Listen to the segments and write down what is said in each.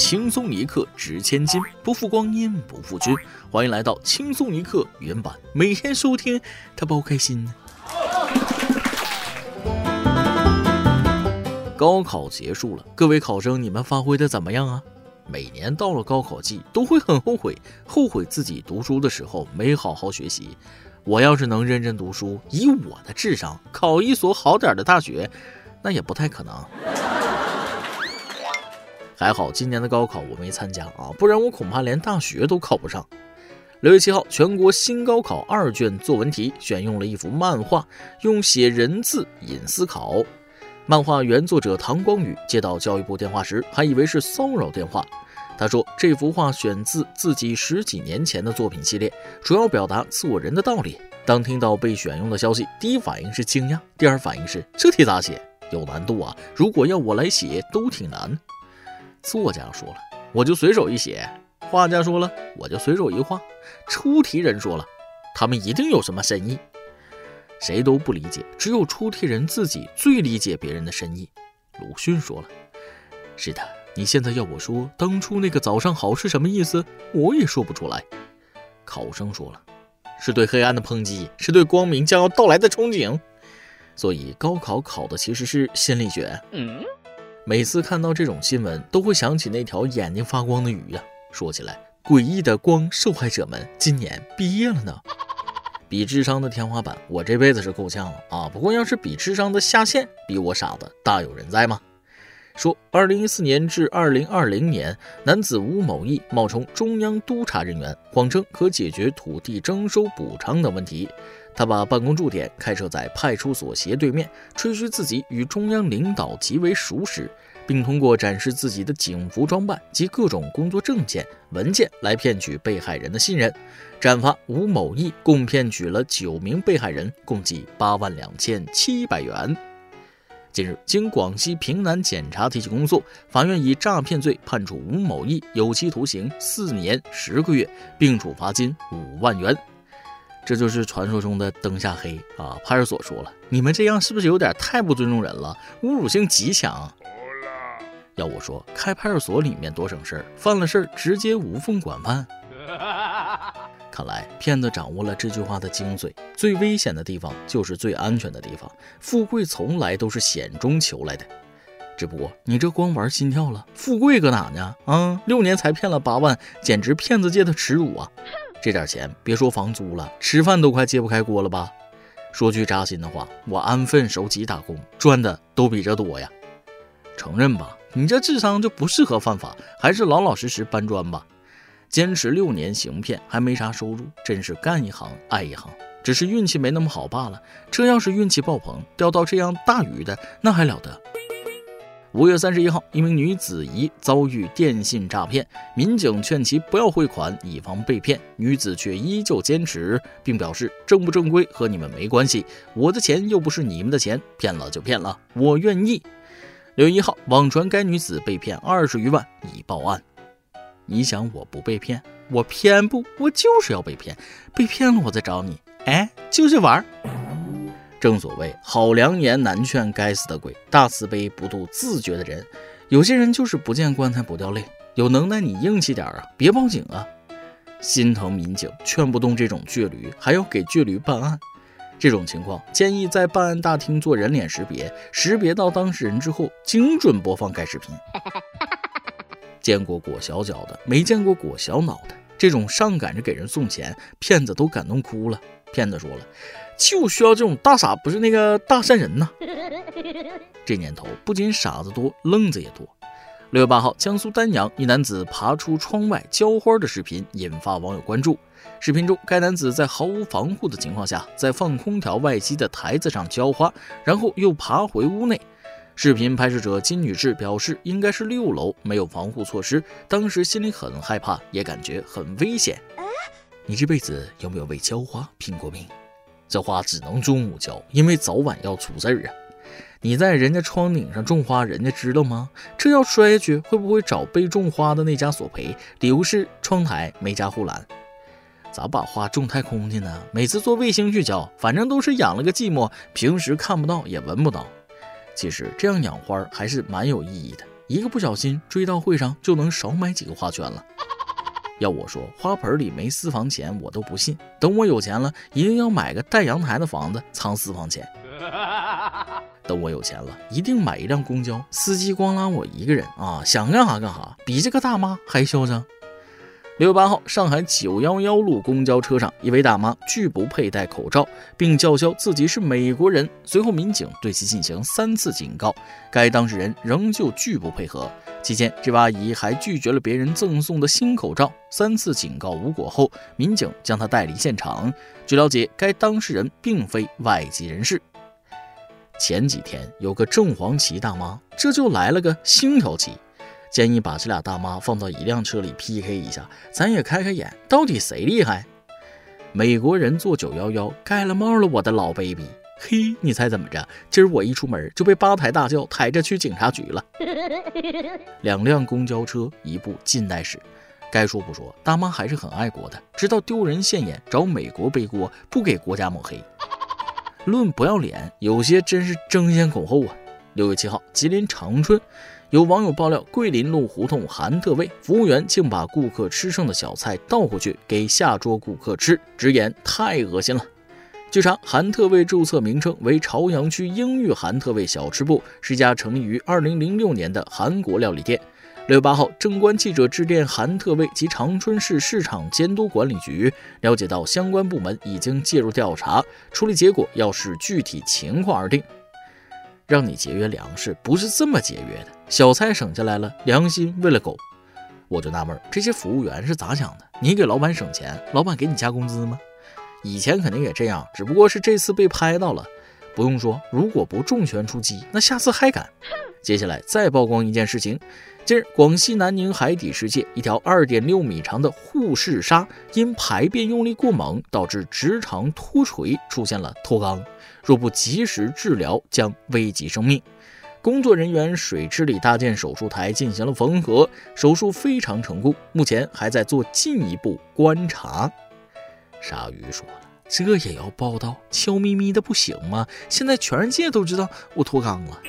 轻松一刻值千金，不负光阴不负君。欢迎来到轻松一刻原版，每天收听，他包开心。高考结束了，各位考生，你们发挥的怎么样啊？每年到了高考季，都会很后悔，后悔自己读书的时候没好好学习。我要是能认真读书，以我的智商考一所好点的大学，那也不太可能。还好今年的高考我没参加啊，不然我恐怕连大学都考不上。六月七号，全国新高考二卷作文题选用了一幅漫画，用写人字引思考。漫画原作者唐光宇接到教育部电话时，还以为是骚扰电话。他说：“这幅画选自自己十几年前的作品系列，主要表达做人的道理。”当听到被选用的消息，第一反应是惊讶，第二反应是这题咋写？有难度啊！如果要我来写，都挺难。作家说了，我就随手一写；画家说了，我就随手一画；出题人说了，他们一定有什么深意。谁都不理解，只有出题人自己最理解别人的深意。鲁迅说了：“是的，你现在要我说当初那个早上好是什么意思，我也说不出来。”考生说了：“是对黑暗的抨击，是对光明将要到来的憧憬。”所以高考考的其实是心理学。嗯，每次看到这种新闻，都会想起那条眼睛发光的鱼呀。说起来，诡异的光受害者们今年毕业了呢。比智商的天花板，我这辈子是够呛了啊！不过要是比智商的下限，比我傻的大有人在吗？说，二零一四年至二零二零年，男子吴某义冒充中央督察人员，谎称可解决土地征收补偿等问题。他把办公驻点开设在派出所斜对面，吹嘘自己与中央领导极为熟识。并通过展示自己的警服装扮及各种工作证件文件来骗取被害人的信任。展发吴某义共骗取了九名被害人，共计八万两千七百元。近日，经广西平南检察提起公诉，法院以诈骗罪判处吴某义有期徒刑四年十个月，并处罚金五万元。这就是传说中的灯下黑啊！派出所说了，你们这样是不是有点太不尊重人了？侮辱性极强。要我说，开派出所里面多省事儿，犯了事儿直接无缝管饭。看来骗子掌握了这句话的精髓：最危险的地方就是最安全的地方，富贵从来都是险中求来的。只不过你这光玩心跳了，富贵搁哪呢？啊，六年才骗了八万，简直骗子界的耻辱啊！这点钱别说房租了，吃饭都快揭不开锅了吧？说句扎心的话，我安分守己打工赚的都比这多呀。承认吧。你这智商就不适合犯法，还是老老实实搬砖吧。坚持六年行骗还没啥收入，真是干一行爱一行。只是运气没那么好罢了。这要是运气爆棚，钓到这样大鱼的，那还了得？五月三十一号，一名女子疑遭遇电信诈骗，民警劝其不要汇款，以防被骗。女子却依旧坚持，并表示正不正规和你们没关系，我的钱又不是你们的钱，骗了就骗了，我愿意。六月一号，网传该女子被骗二十余万，已报案。你想我不被骗？我偏不，我就是要被骗。被骗了，我再找你。哎，就是玩儿。正所谓好良言难劝，该死的鬼，大慈悲不渡自觉的人。有些人就是不见棺材不掉泪。有能耐你硬气点啊，别报警啊！心疼民警劝不动这种倔驴，还要给倔驴办案。这种情况，建议在办案大厅做人脸识别，识别到当事人之后，精准播放该视频。见过裹小脚的，没见过裹小脑的。这种上赶着给人送钱，骗子都感动哭了。骗子说了，就需要这种大傻，不是那个大善人呐。这年头，不仅傻子多，愣子也多。六月八号，江苏丹阳一男子爬出窗外浇花的视频引发网友关注。视频中，该男子在毫无防护的情况下，在放空调外机的台子上浇花，然后又爬回屋内。视频拍摄者金女士表示，应该是六楼，没有防护措施，当时心里很害怕，也感觉很危险。你这辈子有没有为浇花拼过命？这花只能中午浇，因为早晚要出事儿啊！你在人家窗顶上种花，人家知道吗？这要摔下去，会不会找被种花的那家索赔？理由是窗台没加护栏。咋把花种太空去呢？每次坐卫星去浇，反正都是养了个寂寞，平时看不到也闻不到。其实这样养花还是蛮有意义的。一个不小心追悼会上就能少买几个花圈了。要我说，花盆里没私房钱我都不信。等我有钱了，一定要买个带阳台的房子藏私房钱。等我有钱了，一定买一辆公交，司机光拉我一个人啊，想干啥干啥，比这个大妈还嚣张。六月八号，上海九幺幺路公交车上，一位大妈拒不佩戴口罩，并叫嚣自己是美国人。随后，民警对其进行三次警告，该当事人仍旧拒不配合。期间，这位阿姨还拒绝了别人赠送的新口罩。三次警告无果后，民警将她带离现场。据了解，该当事人并非外籍人士。前几天有个正黄旗大妈，这就来了个星条旗。建议把这俩大妈放到一辆车里 PK 一下，咱也开开眼，到底谁厉害？美国人坐九幺幺盖了帽了，我的老 baby。嘿，你猜怎么着？今儿我一出门就被八抬大轿抬着去警察局了。两辆公交车，一部近代史。该说不说，大妈还是很爱国的，知道丢人现眼，找美国背锅，不给国家抹黑。论不要脸，有些真是争先恐后啊。六月七号，吉林长春。有网友爆料，桂林路胡同韩特味服务员竟把顾客吃剩的小菜倒回去给下桌顾客吃，直言太恶心了。据查，韩特味注册名称为朝阳区英裕韩特味小吃部，是一家成立于2006年的韩国料理店。六月八号，正关记者致电韩特味及长春市市场监督管理局，了解到相关部门已经介入调查，处理结果要视具体情况而定。让你节约粮食不是这么节约的，小菜省下来了，良心喂了狗。我就纳闷儿，这些服务员是咋想的？你给老板省钱，老板给你加工资吗？以前肯定也这样，只不过是这次被拍到了。不用说，如果不重拳出击，那下次还敢？接下来再曝光一件事情。近日，广西南宁海底世界一条二点六米长的护士鲨因排便用力过猛，导致直肠脱垂，出现了脱肛。若不及时治疗，将危及生命。工作人员水池里搭建手术台进行了缝合，手术非常成功，目前还在做进一步观察。鲨鱼说了：“这也要报道？悄咪咪的不行吗？现在全世界都知道我脱肛了。”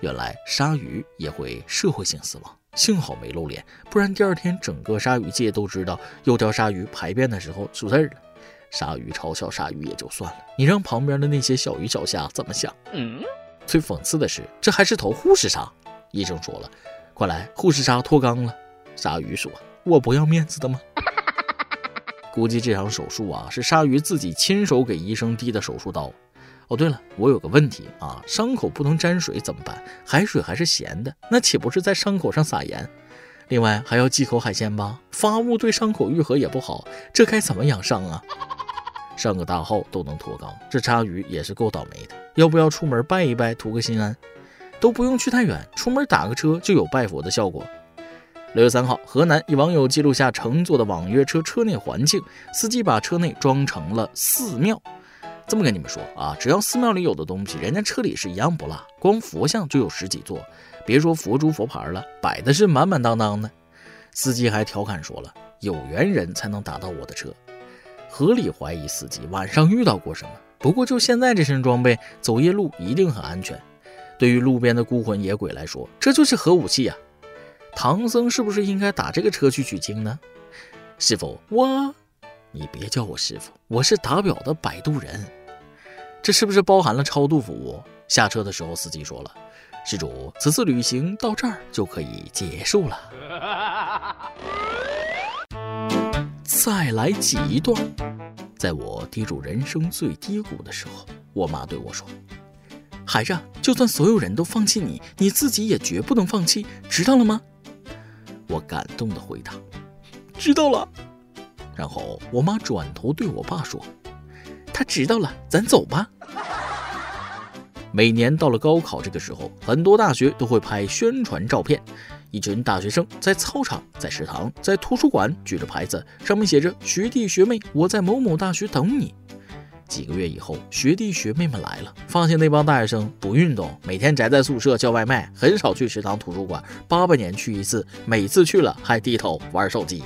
原来鲨鱼也会社会性死亡，幸好没露脸，不然第二天整个鲨鱼界都知道有条鲨鱼排便的时候出事儿了。鲨鱼嘲笑鲨鱼也就算了，你让旁边的那些小鱼小虾怎么想？嗯，最讽刺的是，这还是头护士鲨。医生说了，快来，护士鲨脱肛了。鲨鱼说：“我不要面子的吗？” 估计这场手术啊，是鲨鱼自己亲手给医生递的手术刀。哦，对了，我有个问题啊，伤口不能沾水怎么办？海水还是咸的，那岂不是在伤口上撒盐？另外还要忌口海鲜吧，发物对伤口愈合也不好，这该怎么养伤啊？上个大号都能脱肛，这鲨鱼也是够倒霉的。要不要出门拜一拜，图个心安？都不用去太远，出门打个车就有拜佛的效果。六月三号，河南一网友记录下乘坐的网约车车内环境，司机把车内装成了寺庙。这么跟你们说啊，只要寺庙里有的东西，人家车里是一样不落。光佛像就有十几座，别说佛珠佛牌了，摆的是满满当当的。司机还调侃说了：“有缘人才能打到我的车。”合理怀疑司机晚上遇到过什么。不过就现在这身装备，走夜路一定很安全。对于路边的孤魂野鬼来说，这就是核武器啊！唐僧是不是应该打这个车去取经呢？师傅，我，你别叫我师傅，我是打表的摆渡人。这是不是包含了超度服务？下车的时候，司机说了：“施主，此次旅行到这儿就可以结束了。”再来挤一段。在我跌入人生最低谷的时候，我妈对我说：“孩子，就算所有人都放弃你，你自己也绝不能放弃，知道了吗？”我感动的回答：“知道了。”然后我妈转头对我爸说。他知道了，咱走吧。每年到了高考这个时候，很多大学都会拍宣传照片，一群大学生在操场、在食堂、在图书馆举着牌子，上面写着“学弟学妹，我在某某大学等你”。几个月以后，学弟学妹们来了，发现那帮大学生不运动，每天宅在宿舍叫外卖，很少去食堂、图书馆，八百年去一次，每次去了还低头玩手机。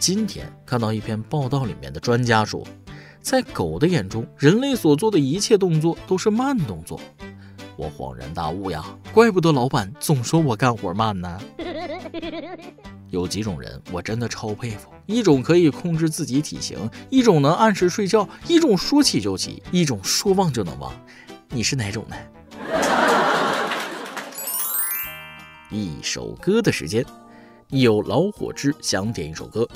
今天看到一篇报道，里面的专家说。在狗的眼中，人类所做的一切动作都是慢动作。我恍然大悟呀，怪不得老板总说我干活慢呢。有几种人我真的超佩服，一种可以控制自己体型，一种能按时睡觉，一种说起就起，一种说忘就能忘。你是哪种呢？一首歌的时间，有老火汁想点一首歌。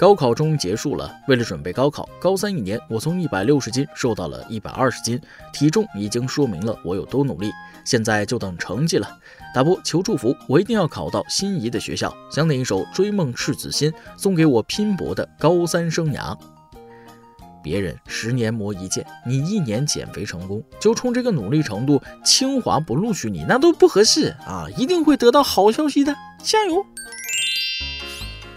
高考终于结束了，为了准备高考，高三一年，我从一百六十斤瘦到了一百二十斤，体重已经说明了我有多努力。现在就等成绩了。打波求祝福，我一定要考到心仪的学校。想点一首《追梦赤子心》，送给我拼搏的高三生涯。别人十年磨一剑，你一年减肥成功，就冲这个努力程度，清华不录取你那都不合适啊！一定会得到好消息的，加油！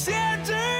限制。